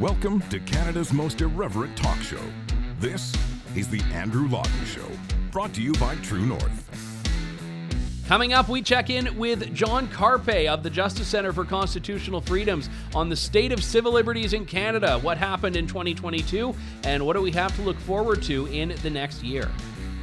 Welcome to Canada's most irreverent talk show. This is The Andrew Lawton Show, brought to you by True North. Coming up, we check in with John Carpay of the Justice Center for Constitutional Freedoms on the state of civil liberties in Canada, what happened in 2022, and what do we have to look forward to in the next year.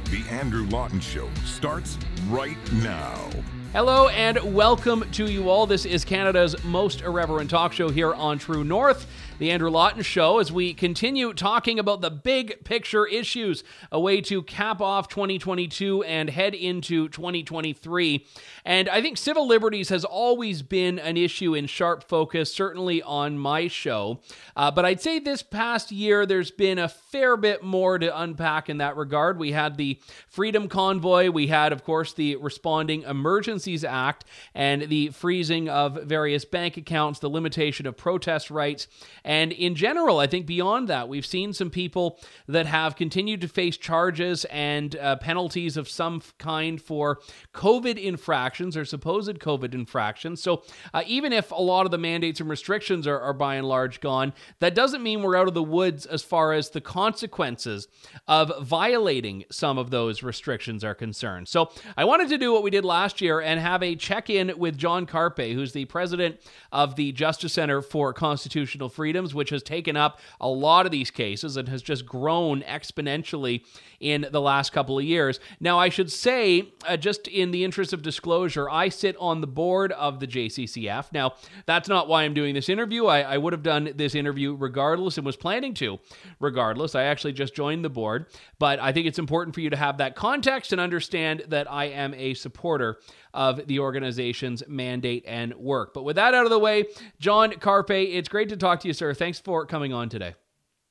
The Andrew Lawton Show starts right now. Hello and welcome to you all. This is Canada's most irreverent talk show here on True North the Andrew Lawton Show as we continue talking about the big picture issues, a way to cap off 2022 and head into 2023. And I think civil liberties has always been an issue in sharp focus, certainly on my show. Uh, but I'd say this past year, there's been a fair bit more to unpack in that regard. We had the Freedom Convoy, we had, of course, the Responding Emergencies Act, and the freezing of various bank accounts, the limitation of protest rights. And in general, I think beyond that, we've seen some people that have continued to face charges and uh, penalties of some kind for COVID infractions or supposed COVID infractions. So uh, even if a lot of the mandates and restrictions are, are by and large gone, that doesn't mean we're out of the woods as far as the consequences of violating some of those restrictions are concerned. So I wanted to do what we did last year and have a check in with John Carpay, who's the president of the Justice Center for Constitutional Freedom freedoms, which has taken up a lot of these cases and has just grown exponentially in the last couple of years. Now, I should say, uh, just in the interest of disclosure, I sit on the board of the JCCF. Now, that's not why I'm doing this interview. I, I would have done this interview regardless and was planning to regardless. I actually just joined the board, but I think it's important for you to have that context and understand that I am a supporter of the organization's mandate and work. But with that out of the way, John Carpay, it's great to talk to you, sir. Thanks for coming on today.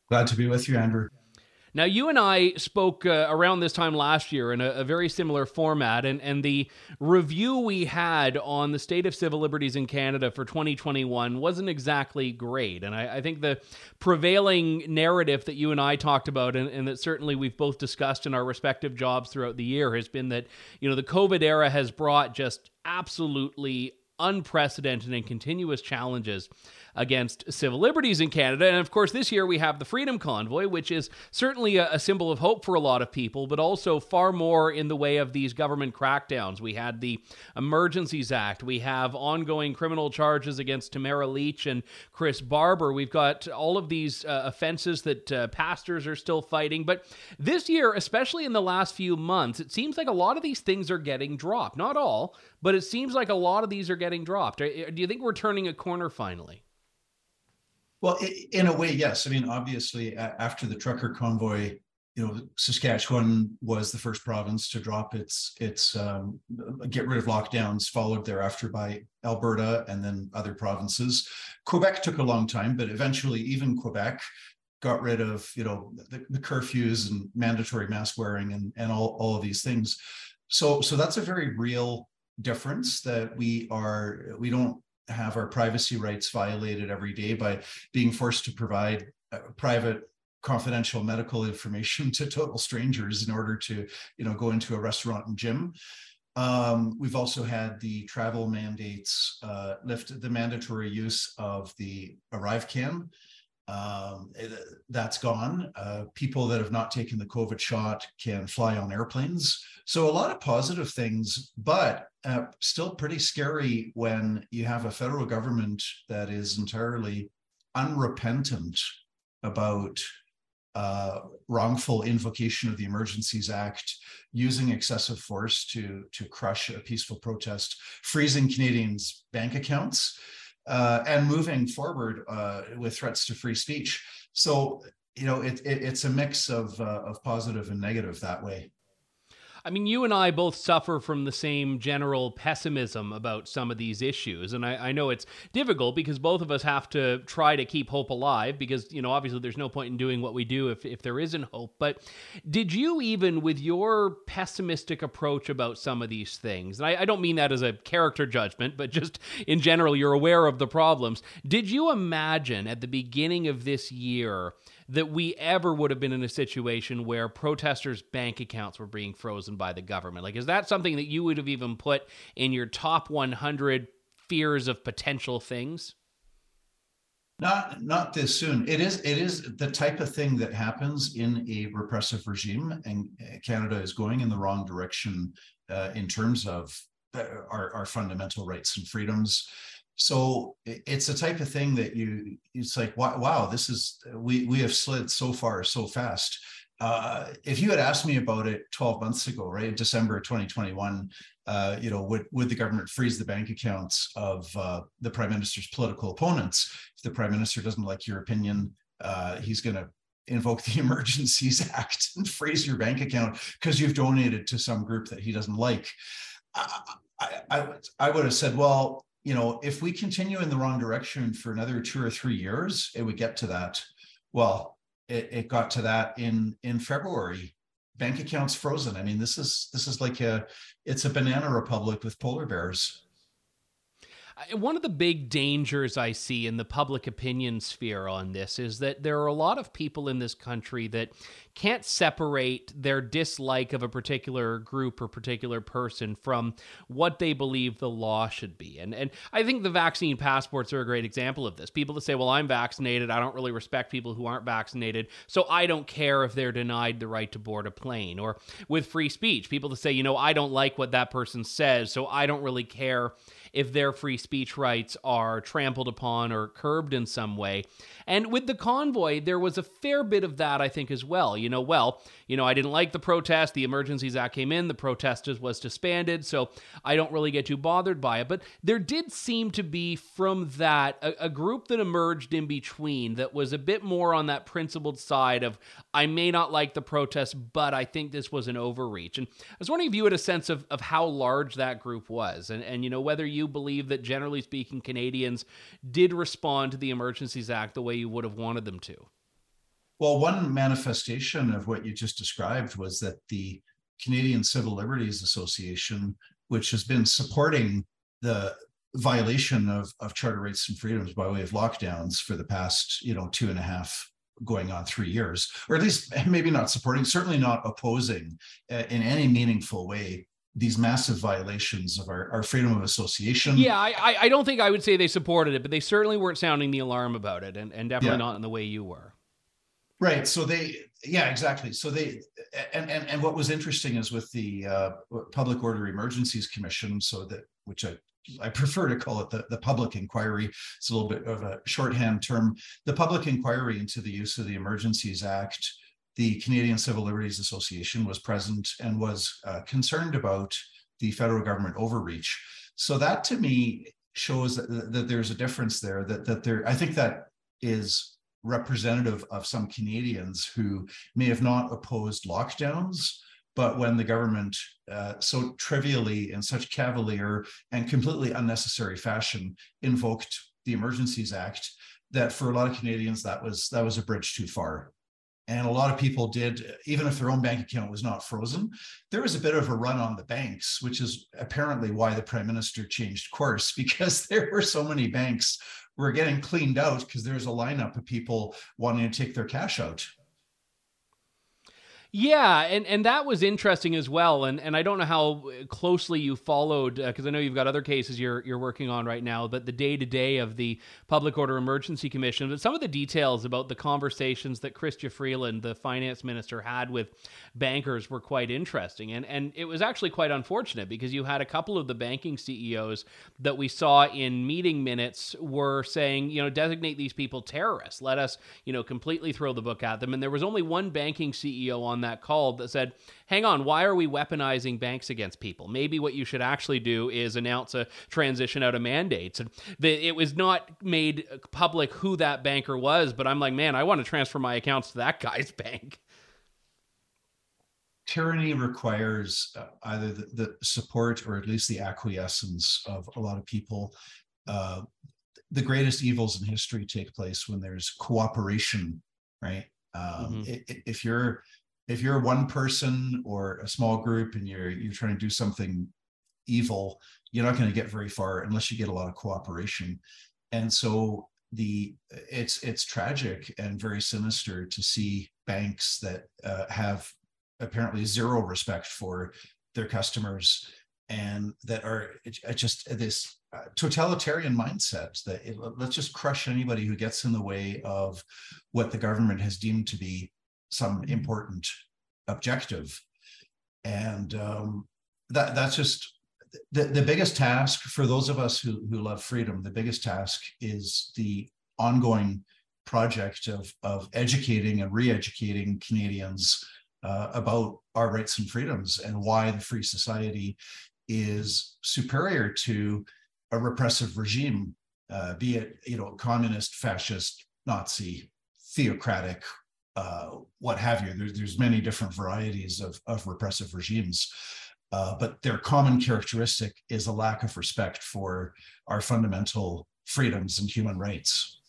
Glad to be with you, Andrew. Now, you and I spoke uh, around this time last year in a, a, very similar format, and, and the review we had on the state of civil liberties in Canada for 2021 wasn't exactly great. And I, I think the prevailing narrative that you and I talked about, and, and that certainly we've both discussed in our respective jobs throughout the year, has been that, you know, the COVID era has brought just absolutely unprecedented and continuous challenges against civil liberties in Canada. And of course, this year we have the Freedom Convoy, which is certainly a, a, symbol of hope for a lot of people, but also far more in the way of these government crackdowns. We had the Emergencies Act, we have ongoing criminal charges against Tamara Lich and Chris Barber. We've got all of these uh, offenses that uh, pastors are still fighting. But this year, especially in the last few months, it seems like a lot of these things are getting dropped. Not all, but it seems like a lot of these are getting dropped. Do you think we're turning a corner finally? Well, in a way, yes. I mean, obviously, after the trucker convoy, you know, Saskatchewan was the first province to drop its its um, get rid of lockdowns, followed thereafter by Alberta and then other provinces. Quebec took a long time, but eventually, even Quebec got rid of you know the, the curfews and mandatory mask wearing and and all all of these things. So so that's a very real difference that we are we don't have our privacy rights violated every day by being forced to provide uh, private confidential medical information to total strangers in order to you know go into a restaurant and gym. Um, we've also had the travel mandates uh, lift the mandatory use of the ArriveCan um, it, that's gone. Uh, people that have not taken the COVID shot can fly on airplanes. So a lot of positive things, but uh, still pretty scary when you have a federal government that is entirely unrepentant about uh, wrongful invocation of the Emergencies Act, using excessive force to to crush a peaceful protest, freezing Canadians' bank accounts uh, and moving forward uh, with threats to free speech. So you know, it, it, it's a mix of uh, of positive and negative that way. I mean, you and I both suffer from the same general pessimism about some of these issues. And I, I, know it's difficult because both of us have to try to keep hope alive because, you know, obviously there's no point in doing what we do if, if there isn't hope. But did you even, with your pessimistic approach about some of these things, and I, I don't mean that as a character judgment, but just in general, you're aware of the problems. Did you imagine at the beginning of this year that we ever would have been in a situation where protesters' bank accounts were being frozen by the government? Like, is that something that you would have even put in your top 100 fears of potential things? Not not this soon. It is it is the type of thing that happens in a repressive regime, and Canada is going in the wrong direction uh, in terms of uh, our, our fundamental rights and freedoms. So it's a type of thing that you it's like wow, wow this is we we have slid so far so fast. Uh, if you had asked me about it 12 months ago, right, in December 2021, uh, you know, would would the government freeze the bank accounts of uh, the prime minister's political opponents? If the prime minister doesn't like your opinion, uh, he's going to invoke the Emergencies Act and freeze your bank account because you've donated to some group that he doesn't like. I, I, I would have said, well, you know, if we continue in the wrong direction for another two or three years, it would get to that. Well, it, it got to that in in February bank accounts frozen. I mean, this is this is like a it's a banana republic with polar bears. One of the big dangers I see in the public opinion sphere on this is that there are a lot of people in this country that can't separate their dislike of a particular group or particular person from what they believe the law should be. And and I think the vaccine passports are a great example of this. People that say, "Well, I'm vaccinated. I don't really respect people who aren't vaccinated, so I don't care if they're denied the right to board a plane." Or with free speech, people that say, "You know, I don't like what that person says, so I don't really care if their free speech rights are trampled upon or curbed in some way." And with the convoy, there was a fair bit of that, I think, as well. You know, well, you know, I didn't like the protest. The Emergencies Act came in, the protest was disbanded, so I don't really get too bothered by it. But there did seem to be from that a, a group that emerged in between that was a bit more on that principled side of I may not like the protest, but I think this was an overreach. And I was wondering if you had a sense of, of how large that group was, and, and you know whether you believe that generally speaking Canadians did respond to the Emergencies Act the way you would have wanted them to. Well, one manifestation of what you just described was that the Canadian Civil Liberties Association, which has been supporting the violation of, of charter rights and freedoms by way of lockdowns for the past, you know, two and a half going on three years, or at least maybe not supporting, certainly not opposing uh, in any meaningful way these massive violations of our, our freedom of association. Yeah, I, I don't think I would say they supported it, but they certainly weren't sounding the alarm about it, and, and definitely yeah. not in the way you were. Right. So they, yeah, exactly. So they, and and and what was interesting is with the uh, Public Order Emergencies Commission, so that which I I prefer to call it the, the public inquiry. It's a little bit of a shorthand term. The public inquiry into the use of the Emergencies Act the Canadian Civil Liberties Association was present and was uh, concerned about the federal government overreach. So that to me shows that, that there's a difference there. That that there, I think that is representative of some Canadians who may have not opposed lockdowns, but when the government uh, so trivially in such cavalier and completely unnecessary fashion invoked the Emergencies Act, that for a lot of Canadians that was that was a bridge too far and a lot of people did even if their own bank account was not frozen there was a bit of a run on the banks which is apparently why the prime minister changed course because there were so many banks were getting cleaned out because there's a lineup of people wanting to take their cash out yeah, and, and that was interesting as well. And and I don't know how closely you followed because uh, I know you've got other cases you're you're working on right now. But the day to day of the Public Order Emergency Commission, but some of the details about the conversations that Chrystia Freeland, the finance minister, had with bankers were quite interesting. And and it was actually quite unfortunate because you had a couple of the banking CEOs that we saw in meeting minutes were saying, you know, designate these people terrorists. Let us, you know, completely throw the book at them. And there was only one banking CEO on that call that said, hang on, why are we weaponizing banks against people? Maybe what you should actually do is announce a transition out of mandates. And the, it was not made public who that banker was, but I'm like, man, I want to transfer my accounts to that guy's bank. Tyranny requires uh, either the, the, support or at least the acquiescence of a lot of people. Uh, the greatest evils in history take place when there's cooperation, right? Um, mm-hmm. if you're if you're one person or a small group and you're you're trying to do something evil you're not going to get very far unless you get a lot of cooperation. And so the it's it's tragic and very sinister to see banks that uh, have apparently zero respect for their customers and that are just this uh, totalitarian mindset that it, let's just crush anybody who gets in the way of what the government has deemed to be some important objective. And um, that that's just the, the biggest task for those of us who, who love freedom the biggest task is the ongoing project of, of educating and re-educating canadians uh, about our rights and freedoms and why the free society is superior to a repressive regime, uh, be it you know communist, fascist, Nazi, theocratic, uh, what have you. There's, there's many different varieties of, of repressive regimes. Uh, but their common characteristic is a lack of respect for our fundamental freedoms and human rights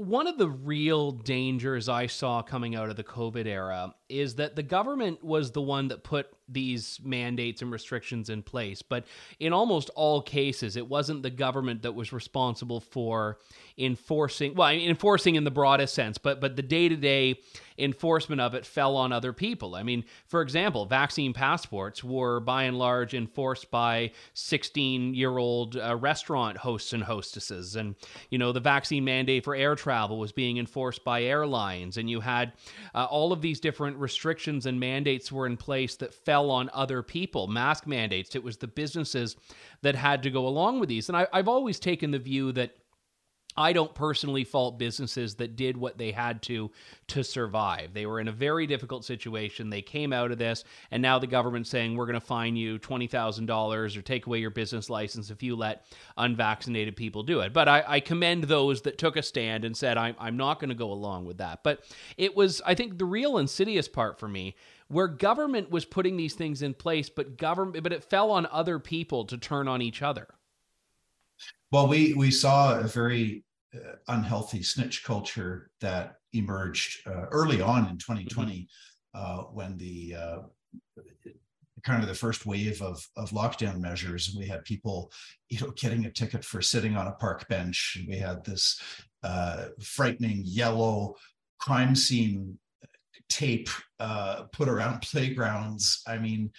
one of the real dangers I saw coming out of the COVID era is that the government was the one that put these mandates and restrictions in place. But in almost all cases, it wasn't the government that was responsible for enforcing, well, enforcing in the broadest sense, but, but the day to day enforcement of it fell on other people. I mean, for example, vaccine passports were by and large enforced by 16 year old uh, restaurant hosts and hostesses. And, you know, the vaccine mandate for air travel was being enforced by airlines. And you had uh, all of these different restrictions and mandates were in place that fell on other people. Mask mandates, it was the businesses that had to go along with these. And I, I've always taken the view that I don't personally fault businesses that did what they had to to survive. They were in a very difficult situation. They came out of this, and now the government's saying we're going to fine you twenty thousand dollars or take away your business license if you let unvaccinated people do it. But I, I commend those that took a stand and said I'm I'm not going to go along with that. But it was I think the real insidious part for me where government was putting these things in place, but government but it fell on other people to turn on each other. Well, we we saw a very uh, unhealthy snitch culture that emerged uh, early on in 2020 mm-hmm. uh, when the uh, kind of the first wave of of lockdown measures. We had people, you know, getting a ticket for sitting on a park bench. We had this uh, frightening yellow crime scene tape uh, put around playgrounds. I mean,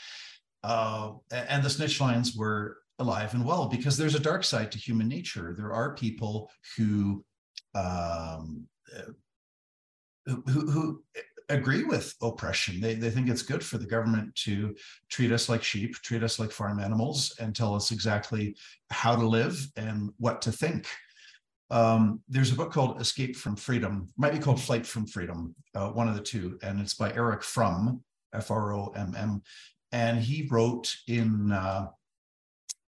and the snitch lines were alive and well because there's a dark side to human nature. There are people who um, who, who agree with oppression. They, they think it's good for the government to treat us like sheep, treat us like farm animals, and tell us exactly how to live and what to think. Um, there's a book called Escape from Freedom, might be called Flight from Freedom, uh, one of the two, and it's by Eric Fromm, F R O M M. And he wrote in uh,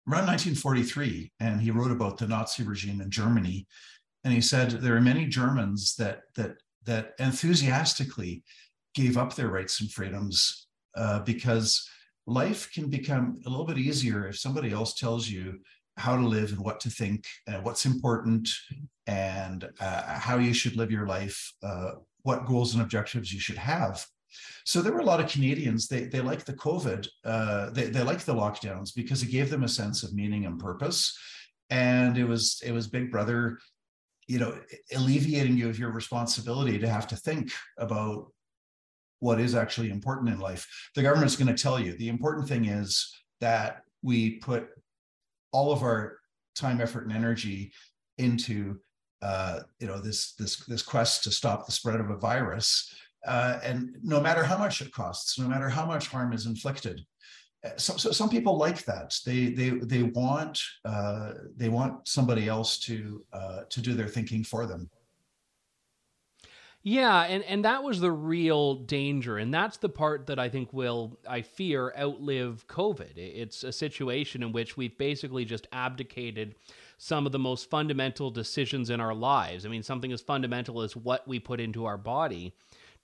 around 1943, and he wrote about the Nazi regime in Germany. And he said there are many Germans that that that enthusiastically gave up their rights and freedoms uh, because life can become a little bit easier if somebody else tells you how to live and what to think and what's important and uh, how you should live your life, uh, what goals and objectives you should have. So there were a lot of Canadians, they, they liked the COVID, uh, they, they liked the lockdowns because it gave them a sense of meaning and purpose. And it was it was Big Brother, you know, alleviating you of your responsibility to have to think about what is actually important in life. The government's going to tell you the important thing is that we put all of our time, effort, and energy into uh, you know this this this quest to stop the spread of a virus uh, and no matter how much it costs, no matter how much harm is inflicted. Uh, so, so some people like that. They they they want uh, they want somebody else to uh, to do their thinking for them. Yeah, and, and that was the real danger. And that's the part that I think will, I fear, outlive COVID. It's a situation in which we've basically just abdicated some of the most fundamental decisions in our lives. I mean, something as fundamental as what we put into our body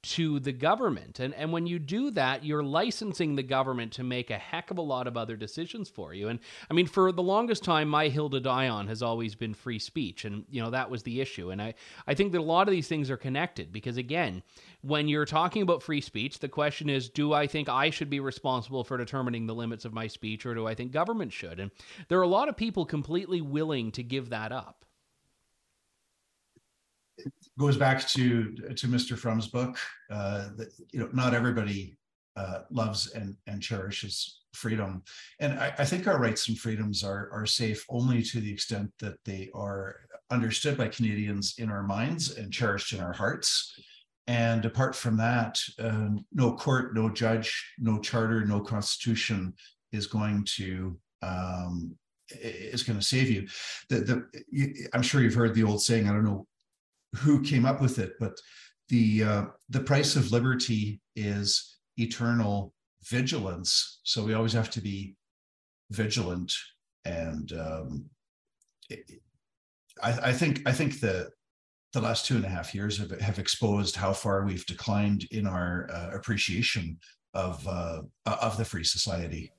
to the government. And, and when you do that, you're licensing the government to make a heck of a lot of other decisions for you. And I mean, for the longest time, my hill to die on has always been free speech. And, you know, that was the issue. And I, I think that a lot of these things are connected because, again, when you're talking about free speech, the question is do I think I should be responsible for determining the limits of my speech or do I think government should? And there are a lot of people completely willing to give that up goes back to to Mr. Fromm's book. Uh, that you know, not everybody uh, loves and, and cherishes freedom. And I, I, think our rights and freedoms are, are safe only to the extent that they are understood by Canadians in our minds and cherished in our hearts. And apart from that, um, no court, no judge, no charter, no constitution is going to um, is going to save you. The, the you, I'm sure you've heard the old saying. I don't know who came up with it, but the uh, the price of liberty is eternal vigilance. So we always have to be vigilant, and um, it, I, I, think I think the the last two and a half years have, have exposed how far we've declined in our uh, appreciation of uh, of the free society.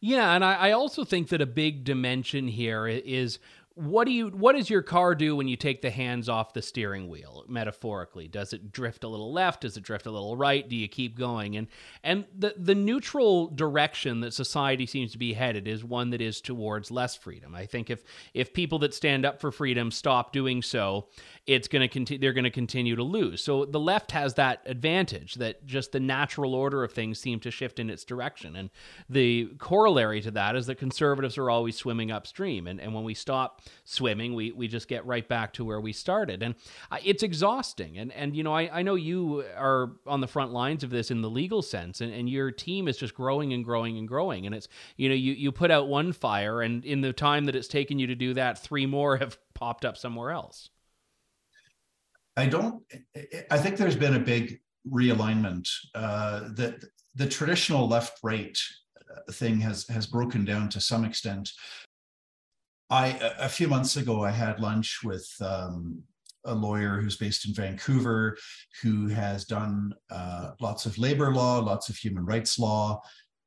Yeah, and I, I also think that a big dimension here is what do you what does your car do when you take the hands off the steering wheel? Metaphorically does it drift a little left? Does it drift a little right? Do you keep going? And and the the neutral direction that society seems to be headed is one that is towards less freedom. I think if if people that stand up for freedom stop doing so it's going to continue they're going to continue to lose so the left has that advantage that just the natural order of things seem to shift in its direction and the corollary to that is that conservatives are always swimming upstream and and when we stop swimming, we we just get right back to where we started, and it's exhausting. And and you know, I, I know you are on the front lines of this in the legal sense, and, and your team is just growing and growing and growing. And it's you know, you you put out one fire, and in the time that it's taken you to do that, three more have popped up somewhere else. I don't. I think there's been a big realignment uh, that the traditional left right uh, thing has has broken down to some extent I a few months ago I had lunch with um, a lawyer who's based in Vancouver, who has done uh, lots of labor law, lots of human rights law,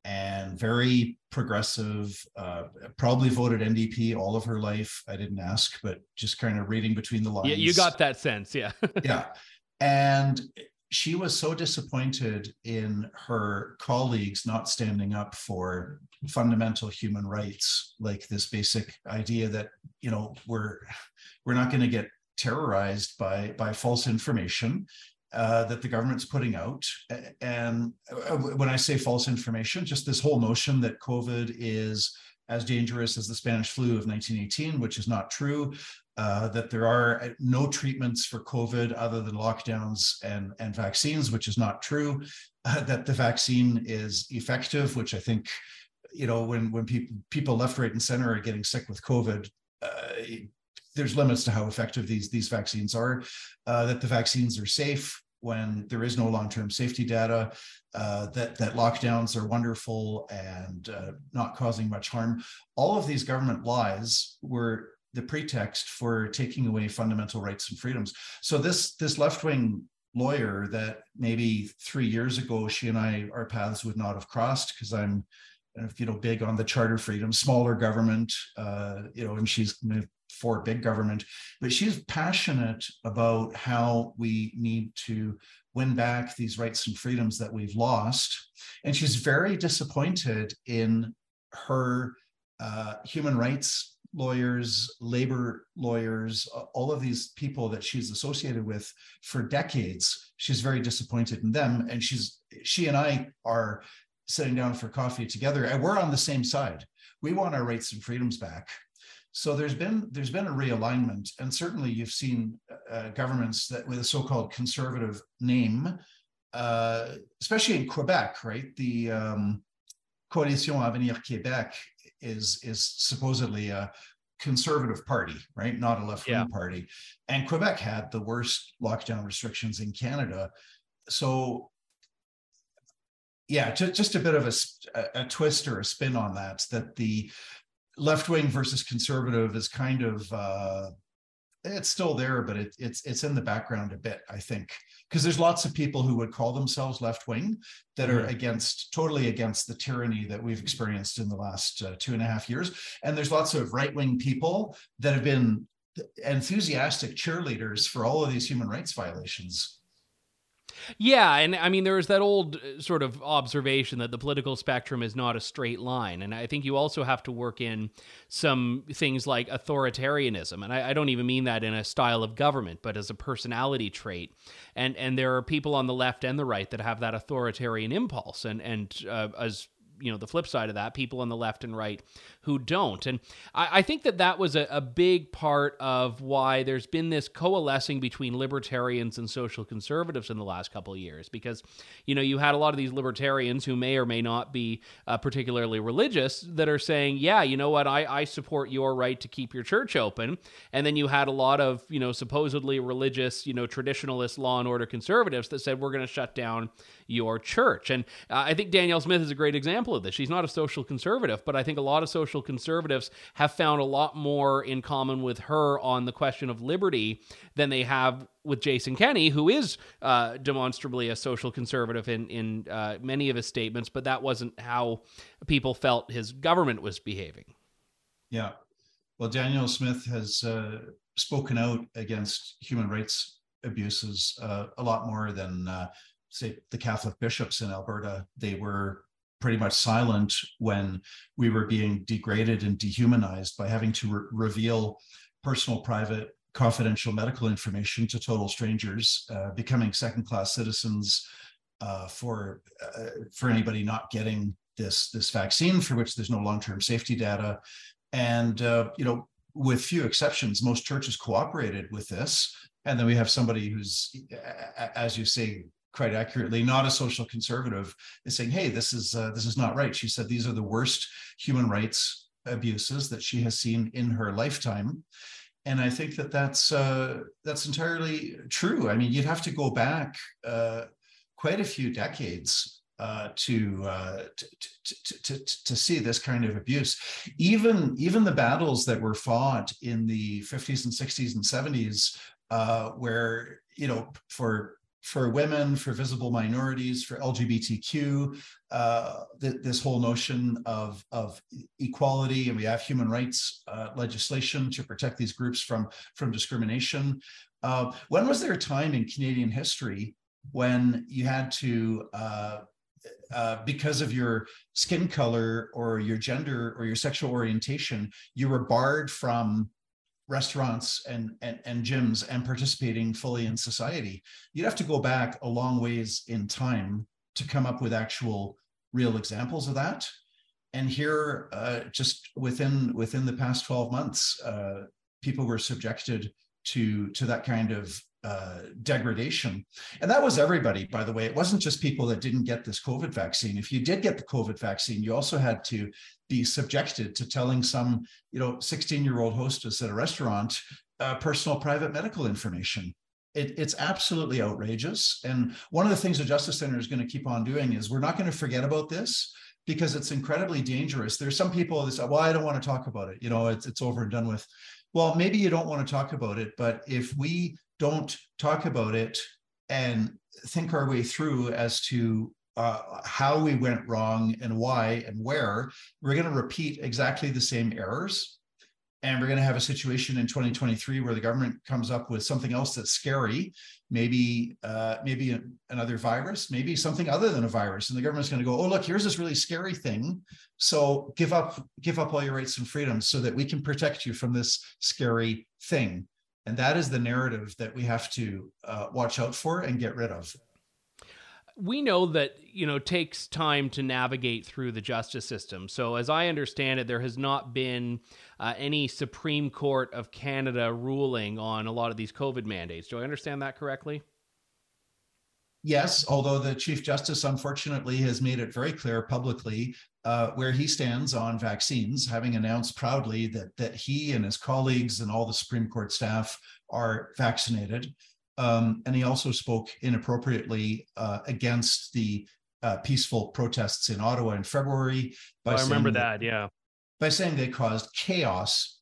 and very progressive. Uh, probably voted NDP all of her life. I didn't ask, but just kind of reading between the lines. Yeah, you got that sense. Yeah. yeah, and she was so disappointed in her colleagues not standing up for fundamental human rights like this basic idea that you know we're we're not going to get terrorized by by false information uh, that the government's putting out. And uh, when i say false information just this whole notion that covid is as dangerous as the Spanish flu of 1918, which is not true, uh, that there are uh, no treatments for COVID other than lockdowns and, and vaccines, which is not true, uh, that the vaccine is effective, which I think, you know, when, when people, people left, right, and center are getting sick with COVID, uh, there's limits to how effective these, these vaccines are, that the vaccines are safe, when there is no long-term safety data, uh, that that lockdowns are wonderful and uh, not causing much harm. All of these government lies were the pretext for taking away fundamental rights and freedoms. So this this left-wing lawyer that maybe three years ago she and I our paths would not have crossed because I'm you know big on the charter freedom, smaller government, uh, you know, and she's for big government, but she's passionate about how we need to win back these rights and freedoms that we've lost. And she's very disappointed in her uh, human rights lawyers, labor lawyers, all of these people that she's associated with for decades. She's very disappointed in them. And she's she and I are sitting down for coffee together, and we're on the same side. We want our rights and freedoms back. So there's been there's been a realignment, and certainly you've seen uh, governments that with a so-called conservative name, uh, especially in Quebec, right? The um, Coalition Avenir Québec is is supposedly a conservative party, right? Not a left-wing yeah. party, and Quebec had the worst lockdown restrictions in Canada. So yeah, just, just a bit of a, a twist or a spin on that, that the left wing versus conservative is kind of uh, it's still there, but it, it's it's in the background a bit, I think, because there's lots of people who would call themselves left wing that are mm-hmm. against totally against the tyranny that we've experienced in the last uh, two and a half years, and there's lots of right wing people that have been enthusiastic cheerleaders for all of these human rights violations. Yeah, and I mean there's that old uh, sort of observation that the political spectrum is not a straight line, and I think you also have to work in some things like authoritarianism, and I, I don't even mean that in a style of government, but as a personality trait. And and there are people on the left and the right that have that authoritarian impulse, and and uh, as you know the flip side of that people on the left and right who don't. And i, I think that that was a, a, big part of why there's been this coalescing between libertarians and social conservatives in the last couple of years. Because you know you had a lot of these libertarians who may or may not be uh, particularly religious that are saying yeah you know what? I, I support your right to keep your church open. And then you had a lot of you know supposedly religious you know traditionalist law and order conservatives that said we're going to shut down your church and uh, i think danielle smith is a great example of this. She's not a social conservative, but I think a lot of social conservatives have found a lot more in common with her on the question of liberty than they have with Jason Kenney, who is uh, demonstrably a social conservative in in uh, many of his statements, but that wasn't how people felt his government was behaving. Yeah, well, Danielle Smith has uh, spoken out against human rights abuses uh, a lot more than uh, say the Catholic bishops in Alberta. They were pretty much silent when we were being degraded and dehumanized by having to re- reveal personal, private, confidential medical information to total strangers, uh, becoming second-class citizens uh, for uh, for anybody not getting this this vaccine, for which there's no long-term safety data, and uh, you know, with few exceptions, most churches cooperated with this. And then we have somebody who's, as you say, quite accurately, not a social conservative, is saying, "Hey, this is uh, this is not right." She said these are the worst human rights abuses that she has seen in her lifetime, and I think that that's uh, that's entirely true. I mean, you'd have to go back uh, quite a few decades uh, to, uh, to, to, to, to, see this kind of abuse. Even, even the battles that were fought in the 50s and 60s and 70s, uh, where, you know, for for women, for visible minorities, for LGBTQ, uh, th- this whole notion of, of equality, and we have human rights uh, legislation to protect these groups from, from discrimination. Uh, when was there a time in Canadian history when you had to, uh, uh, because of your skin color or your gender or your sexual orientation, you were barred from restaurants and, and, and gyms and participating fully in society. You'd have to go back a long ways in time to come up with actual real examples of that. And here, uh, just within within the past 12 months, uh, people were subjected to to that kind of uh, degradation. And that was everybody, by the way. It wasn't just people that didn't get this COVID vaccine. If you did get the COVID vaccine, you also had to be subjected to telling some, you know, 16 year old hostess at a restaurant uh, personal private medical information. It, it's absolutely outrageous. And one of the things the Justice Center is going to keep on doing is we're not going to forget about this because it's incredibly dangerous. There's some people that say, well, I don't want to talk about it. You know, it's, it's over and done with. Well, maybe you don't want to talk about it, but if we don't talk about it and think our way through as to uh, how we went wrong and why and where, we're going to repeat exactly the same errors. And we're going to have a situation in 2023 where the government comes up with something else that's scary, maybe uh, maybe another virus, maybe something other than a virus, and the government's going to go, "Oh, look, here's this really scary thing. So give up give up all your rights and freedoms so that we can protect you from this scary thing." And that is the narrative that we have to uh, watch out for and get rid of. We know that, you know, takes time to navigate through the justice system. So, as I understand it, there has not been uh, any Supreme Court of Canada ruling on a lot of these COVID mandates. Do I understand that correctly? Yes, although the Chief Justice unfortunately has made it very clear publicly uh, where he stands on vaccines, having announced proudly that that he and his colleagues and all the Supreme Court staff are vaccinated. Um, and he also spoke inappropriately uh, against the uh, peaceful protests in Ottawa in February. By oh, I remember that, yeah. By saying they caused chaos.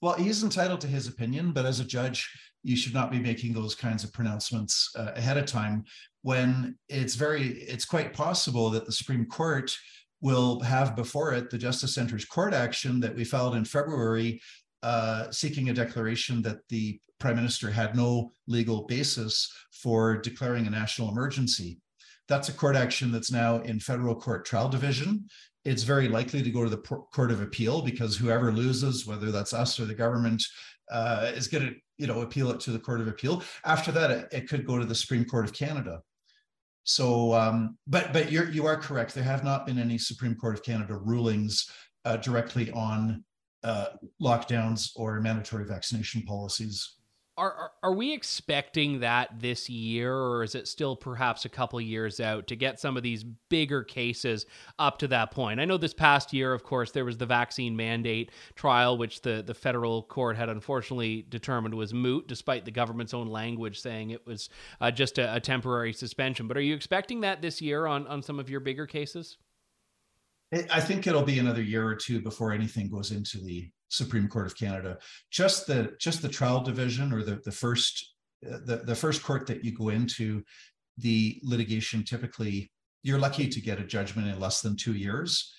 Well, he's entitled to his opinion, but as a judge, you should not be making those kinds of pronouncements uh, ahead of time when it's very it's quite possible that the supreme court will have before it the justice center's court action that we filed in february uh, seeking a declaration that the prime minister had no legal basis for declaring a national emergency. That's a court action that's now in federal court trial division. It's very likely to go to the court of appeal because whoever loses, whether that's us or the government, uh, is going to you know appeal it to the court of appeal. After that, it, it could go to the Supreme Court of Canada. So, um, but but you're you are correct. There have not been any Supreme Court of Canada rulings uh, directly on uh, lockdowns or mandatory vaccination policies. Are, are, are we expecting that this year, or is it still perhaps a couple years out to get some of these bigger cases up to that point? I know this past year, of course, there was the vaccine mandate trial, which the, the federal court had unfortunately determined was moot, despite the government's own language saying it was uh, just a, a temporary suspension. But are you expecting that this year on, on some of your bigger cases? I think it'll be another year or two before anything goes into the Supreme Court of Canada. Just the just the trial division or the the first uh, the the first court that you go into, the litigation typically you're lucky to get a judgment in less than two years.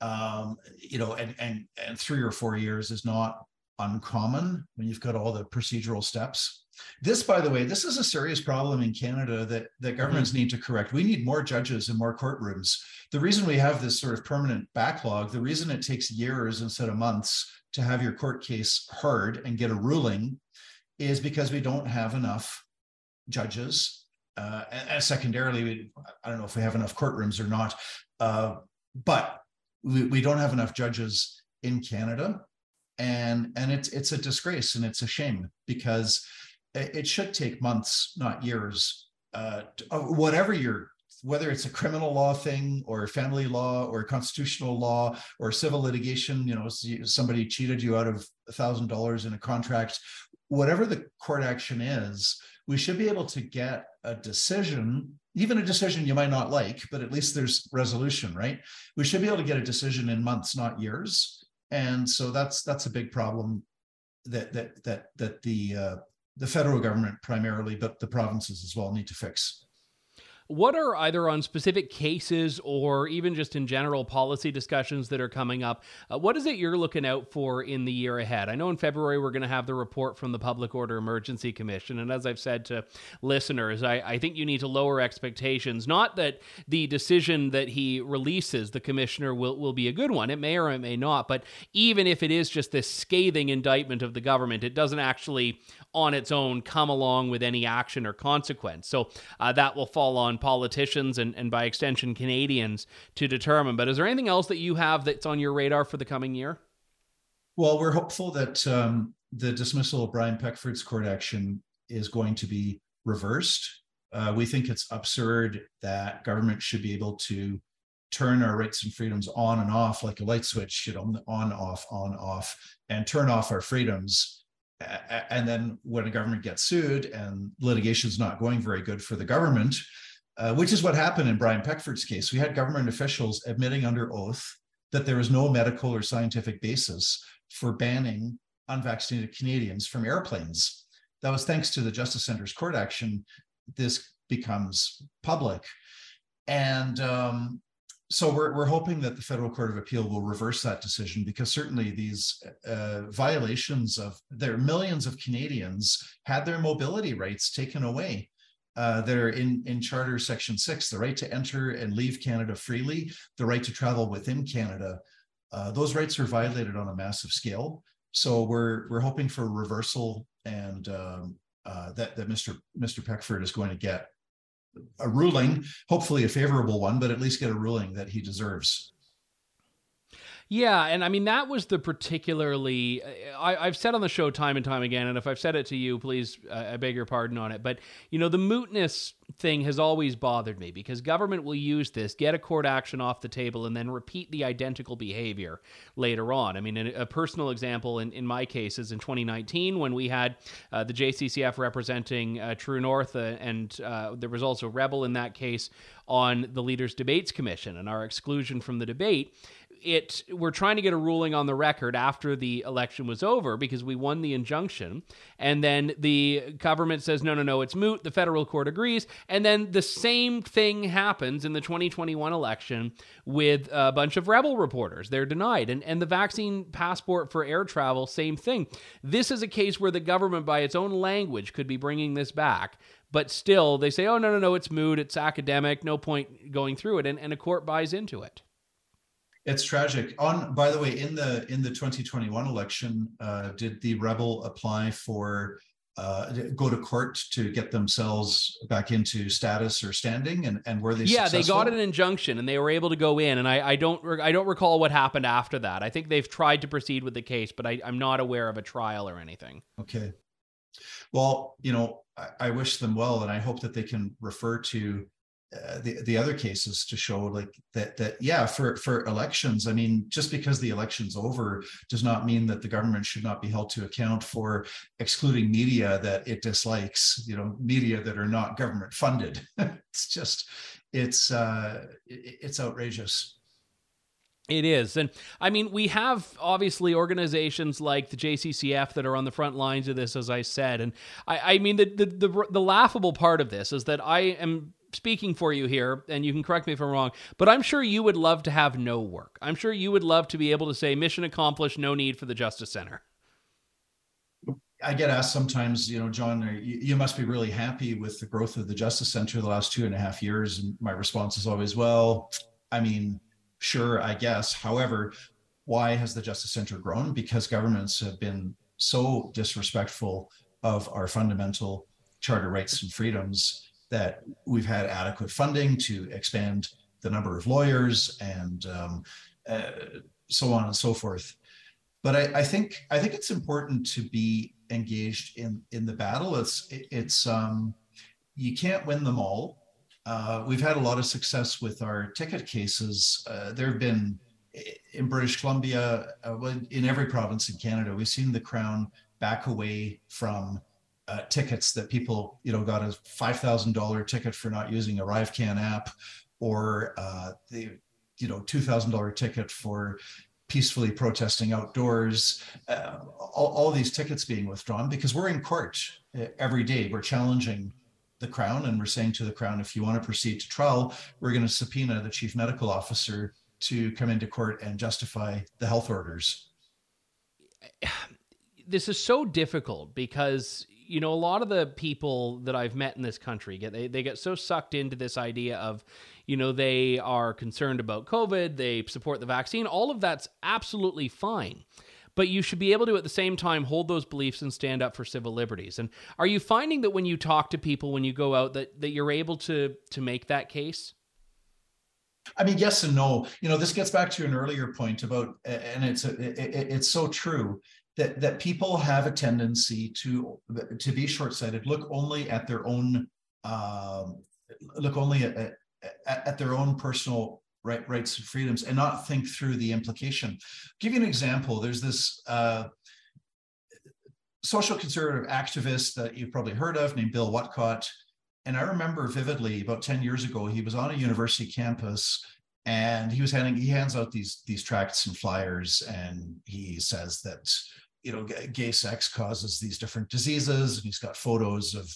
Um, you know, and and and three or four years is not uncommon when you've got all the procedural steps. This, by the way, this is a serious problem in Canada that, that governments mm-hmm. need to correct. We need more judges and more courtrooms. The reason we have this sort of permanent backlog, the reason it takes years instead of months to have your court case heard and get a ruling is because we don't have enough judges. Uh, and, and, secondarily, we, I don't know if we have enough courtrooms or not, uh, but we, we don't have enough judges in Canada. And, and it's, it's a disgrace and it's a shame because it should take months, not years. Uh, whatever your whether it's a criminal law thing or family law or constitutional law or civil litigation, you know, somebody cheated you out of a thousand dollars in a contract, whatever the court action is, we should be able to get a decision, even a decision you might not like, but at least there's resolution, right? We should be able to get a decision in months, not years. And so that's that's a big problem that that that that the uh, the federal government primarily, but the provinces as well need to fix. What are either on specific cases or even just in general policy discussions that are coming up? Uh, what is it you're looking out for in the year ahead? I know in February we're going to have the report from the Public Order Emergency Commission. And as I've said to listeners, I, I think you need to lower expectations. Not that the decision that he releases, the commissioner, will, will be a good one. It may or it may not. But even if it is just this scathing indictment of the government, it doesn't actually on its own come along with any action or consequence. So uh, that will fall on politicians and, and by extension Canadians to determine. But is there anything else that you have that's on your radar for the coming year? Well, we're hopeful that um, the dismissal of Brian Peckford's court action is going to be reversed. Uh, we think it's absurd that government should be able to turn our rights and freedoms on and off like a light switch, you know, on, off, on, off, and turn off our freedoms and then when a government gets sued and litigation is not going very good for the government, uh, which is what happened in Brian Peckford's case, we had government officials admitting under oath that there was no medical or scientific basis for banning unvaccinated Canadians from airplanes. That was thanks to the Justice Center's court action. This becomes public. And um, so we're, we're hoping that the federal court of appeal will reverse that decision because certainly these uh, violations of their millions of canadians had their mobility rights taken away uh, that are in, in charter section 6 the right to enter and leave canada freely the right to travel within canada uh, those rights are violated on a massive scale so we're we're hoping for reversal and um, uh, that that mr mr peckford is going to get a ruling, hopefully a favorable one, but at least get a ruling that he deserves. Yeah, and I mean that was the particularly I, have said on the show time and time again, and if I've said it to you, please uh, I beg your pardon on it. But you know the mootness thing has always bothered me because government will use this, get a court action off the table, and then repeat the identical behavior later on. I mean, a personal example in, in my case is in 2019 when we had uh, the JCCF representing uh, True North, uh, and uh, there was also Rebel in that case on the Leaders Debates Commission and our exclusion from the debate it we're trying to get a ruling on the record after the election was over because we won the injunction. And then the government says no no no it's moot. The federal court agrees. And then the same thing happens in the 2021 election with a bunch of rebel reporters. They're denied. And and the vaccine passport for air travel same thing. This is a case where the government by its own language could be bringing this back. But still they say oh no no no it's moot. It's academic. No point going through it. And, and a court buys into it it's tragic. On by the way, in the in the 2021 election, uh, did the rebel apply for uh, go to court to get themselves back into status or standing, and and were they? Yeah, successful? they got an injunction, and they were able to go in. And I, I don't I don't recall what happened after that. I think they've tried to proceed with the case, but I, I'm not aware of a trial or anything. Okay. Well, you know, I, I wish them well, and I hope that they can refer to uh, the the other cases to show like that that yeah for for elections i mean just because the election's over does not mean that the government should not be held to account for excluding media that it dislikes you know media that are not government funded it's just it's uh it's outrageous it is. And I mean, we have obviously organizations like the JCCF that are on the front lines of this, as I said. And I, I mean, the, the, the, the laughable part of this is that I am speaking for you here, and you can correct me if I'm wrong, but I'm sure you would love to have no work. I'm sure you would love to be able to say, mission accomplished, no need for the Justice Center. I get asked sometimes, you know, John, you, must be really happy with the growth of the Justice Center the last two and a half years. And my response is always, well, I mean, sure, I guess. However, why has the Justice Center grown? Because governments have been so disrespectful of our fundamental charter rights and freedoms that we've had adequate funding to expand the number of lawyers and um, uh, so on and so forth. But I, I, think I think it's important to be engaged in in the battle. It's it's um, you can't win them all. Uh, we've had a lot of success with our ticket cases. Uh, there have been in British Columbia, uh, in every province in Canada, we've seen the Crown back away from uh, tickets that people, you know, got a five thousand dollar ticket for not using a ArriveCAN app, or uh, the, you know, two thousand dollar ticket for peacefully protesting outdoors. Uh, all, all these tickets being withdrawn because we're in court uh, every day. We're challenging the crown and we're saying to the crown if you want to proceed to trial we're going to subpoena the chief medical officer to come into court and justify the health orders this is so difficult because you know, a lot of the people that I've met in this country get they, they get so sucked into this idea of, you know, they are concerned about COVID, they support the vaccine. All of that's absolutely fine. But you should be able to at the same time hold those beliefs and stand up for civil liberties. And are you finding that when you talk to people when you go out that, that you're able to to make that case? I mean, yes and no. You know, this gets back to an earlier point about, and it's it, it's so true that that people have a tendency to to be short-sighted look only at their own um, look only at, at, at, their own personal right, rights and freedoms and not think through the implication. I'll give you an example. There's this uh, social conservative activist that you've probably heard of named bill Whatcott and i remember vividly about 10 years ago he was on a university campus and he was handing he hands out these these tracts and flyers and he says that you know, gay sex causes these different diseases, and he's got photos of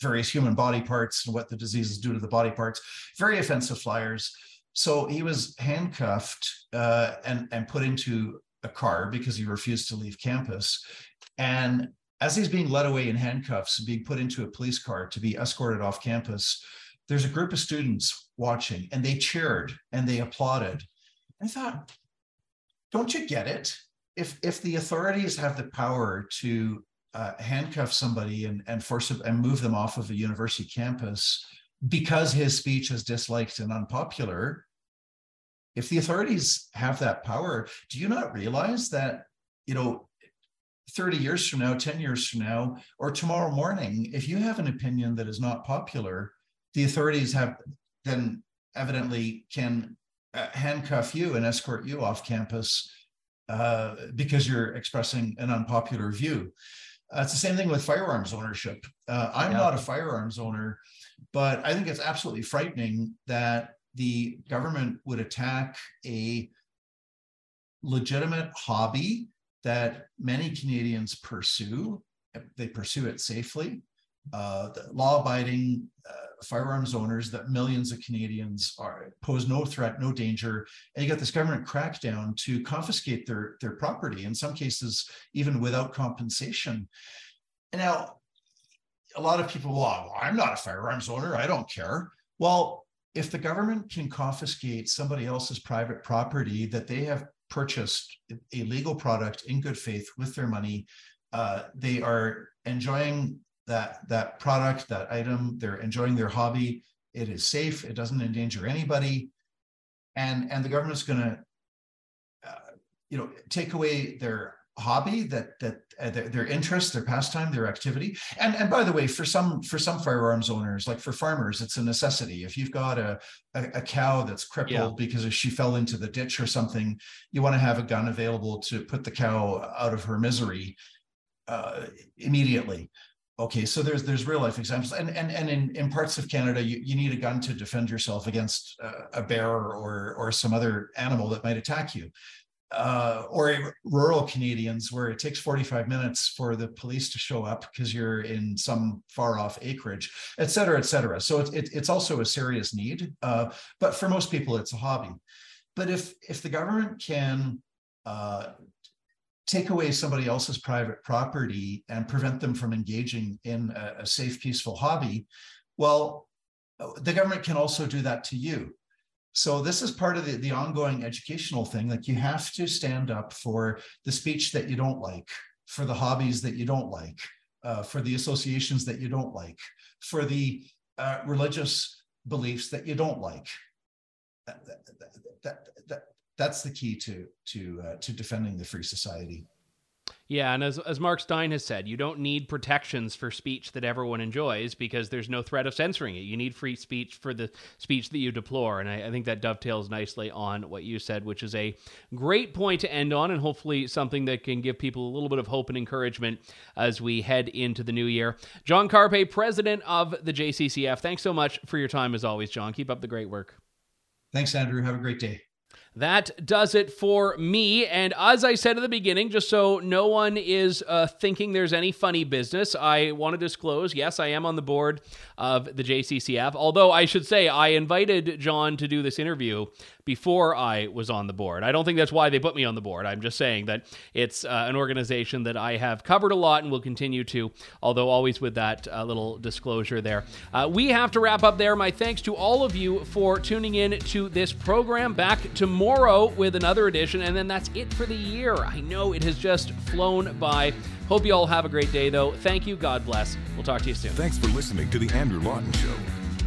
various human body parts and what the diseases do to the body parts. Very offensive flyers. So he was handcuffed uh, and and put into a car because he refused to leave campus. And as he's being led away in handcuffs and being put into a police car to be escorted off campus, there's a group of students watching, and they cheered and they applauded. I thought, don't you get it? if if the authorities have the power to uh, handcuff somebody and and force and move them off of a university campus because his speech is disliked and unpopular, if the authorities have that power, do you not realize that you know 30 years from now, 10 years from now, or tomorrow morning, if you have an opinion that is not popular, the authorities have then evidently can uh, handcuff you and escort you off campus uh, because you're expressing an unpopular view. Uh, it's the same thing with firearms ownership. Uh, I'm yeah. not a firearms owner, but I think it's absolutely frightening that the government would attack a legitimate hobby that many Canadians pursue. They pursue it safely. Uh, law-abiding uh, firearms owners that millions of Canadians are pose no threat, no danger, and you got this government crackdown to confiscate their their property in some cases even without compensation. And now, a lot of people, well, I'm not a firearms owner, I don't care. Well, if the government can confiscate somebody else's private property that they have purchased a legal product in good faith with their money, uh, they are enjoying that that product, that item. They're enjoying their hobby. It is safe. It doesn't endanger anybody, and and the government's going to, uh, you know, take away their hobby that that uh, their, their, interest their pastime their activity and and by the way for some for some firearms owners like for farmers it's a necessity if you've got a a, a cow that's crippled yeah. because she fell into the ditch or something you want to have a gun available to put the cow out of her misery uh, immediately okay so there's there's real life examples and and and in, in parts of canada you, you need a gun to defend yourself against uh, a bear or or some other animal that might attack you uh, or rural Canadians where it takes 45 minutes for the police to show up because you're in some far off acreage, et cetera, et cetera. So it, it, it's also a serious need, uh, but for most people, it's a hobby. But if if the government can uh, take away somebody else's private property and prevent them from engaging in a, a safe, peaceful hobby, well, the government can also do that to you. So this is part of the, the ongoing educational thing. Like you have to stand up for the speech that you don't like for the hobbies that you don't like uh, for the associations that you don't like for the uh, religious beliefs that you don't like. That, that, that, that's the key to to uh, to defending the free society yeah, and as, as Mark Steyn has said, you don't need protections for speech that everyone enjoys because there's no threat of censoring it. You need free speech for the speech that you deplore. And I, I think that dovetails nicely on what you said, which is a great point to end on, and hopefully something that can give people a little bit of hope and encouragement as we head into the new year. John Carpay, president of the JCCF, thanks so much for your time as always, John. Keep up the great work. Thanks, Andrew. Have a great day. That does it for me. And as I said at the beginning, just so no one is uh, thinking there's any funny business, I want to disclose yes, I am on the board of the JCCF. Although I should say, I invited John to do this interview before I was on the board. I don't think that's why they put me on the board. I'm just saying that it's uh, an organization that I have covered a lot and will continue to, although always with that uh, little disclosure there. Uh, we have to wrap up there. My thanks to all of you for tuning in to this program. Back tomorrow with another edition, and then that's it for the year. I know it has just flown by. Hope you all have a great day, though. Thank you. God bless. We'll talk to you soon. Thanks for listening to The Andrew Lawton Show.